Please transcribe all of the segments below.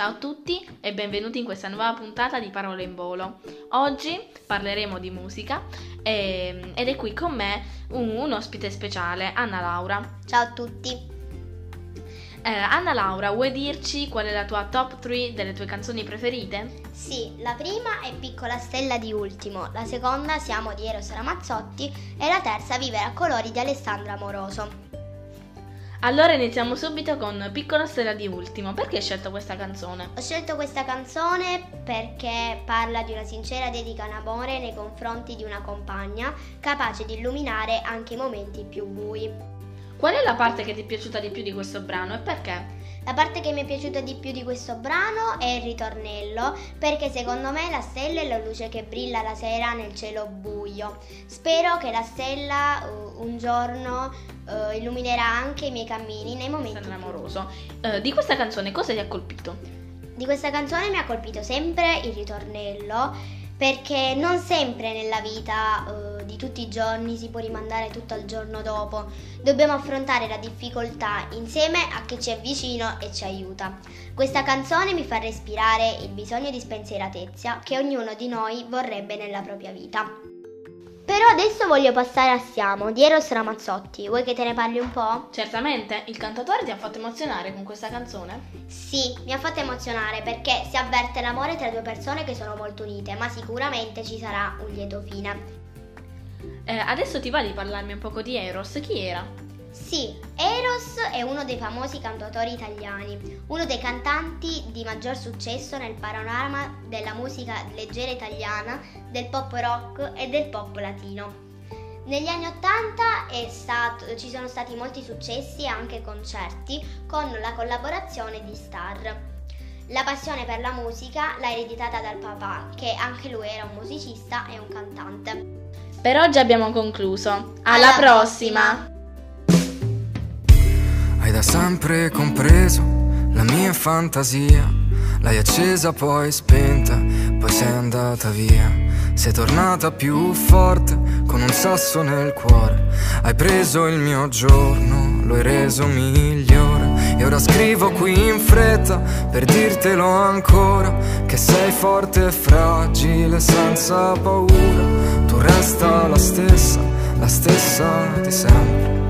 Ciao a tutti e benvenuti in questa nuova puntata di Parole in Volo. Oggi parleremo di musica e, ed è qui con me un, un, ospite speciale, Anna Laura. Ciao a tutti. Eh, Anna Laura, vuoi dirci qual è la tua top 3 delle tue canzoni preferite? Sì, la prima è Piccola Stella di Ultimo, la seconda Siamo di Eros Ramazzotti e la terza Vivere a colori di Alessandra Moroso. Allora iniziamo subito con Piccola Stella di Ultimo. Perché hai scelto questa canzone? Ho scelto questa canzone perché parla di una sincera dedica d'amore nei confronti di una compagna, capace di illuminare anche i momenti più bui. Qual è la parte che ti è piaciuta di più di questo brano e perché? La parte che mi è piaciuta di più di questo brano è il ritornello, perché secondo me la stella è la luce che brilla la sera nel cielo buio. Spero che la stella uh, un giorno uh, illuminerà anche i miei cammini nei momenti più amoroso. Uh, di questa canzone cosa ti ha colpito? Di questa canzone mi ha colpito sempre il ritornello, perché non sempre nella vita di tutti i giorni si può rimandare tutto al giorno dopo. Dobbiamo affrontare la difficoltà insieme a chi ci è vicino e ci aiuta. Questa canzone mi fa respirare il bisogno di spensieratezza che ognuno di noi vorrebbe nella propria vita. Però adesso voglio passare a Siamo di Eros Ramazzotti. Vuoi che te ne parli un po'? Certamente, il cantatore ti ha fatto emozionare con questa canzone? Sì, mi ha fatto emozionare perché si avverte l'amore tra due persone che sono molto unite, ma sicuramente ci sarà un lieto fine. Eh, adesso ti va di parlarmi un poco di Eros, chi era? Sì, Eros è uno dei famosi cantautori italiani, uno dei cantanti di maggior successo nel panorama della musica leggera italiana, del pop rock e del pop latino. Negli anni Ottanta ci sono stati molti successi e anche concerti con la collaborazione di star. La passione per la musica l'ha ereditata dal papà, che anche lui era un musicista e un cantante. Per oggi abbiamo concluso. Alla, Alla prossima. prossima! Hai da sempre compreso la mia fantasia. L'hai accesa poi spenta, poi sei andata via. Sei tornata più forte con un sasso nel cuore. Hai preso il mio giorno, lo hai reso migliore. E ora scrivo qui in fretta per dirtelo ancora che sei forte e fragile senza paura. Resta la stessa, la stessa di sempre.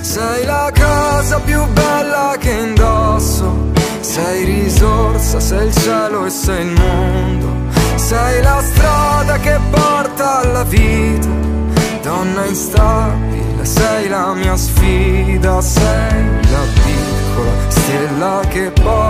Sei la cosa più bella che indosso, sei risorsa, sei il cielo e sei il mondo, sei la strada che porta alla vita, donna instabile, sei la mia sfida, sei la piccola stella che porta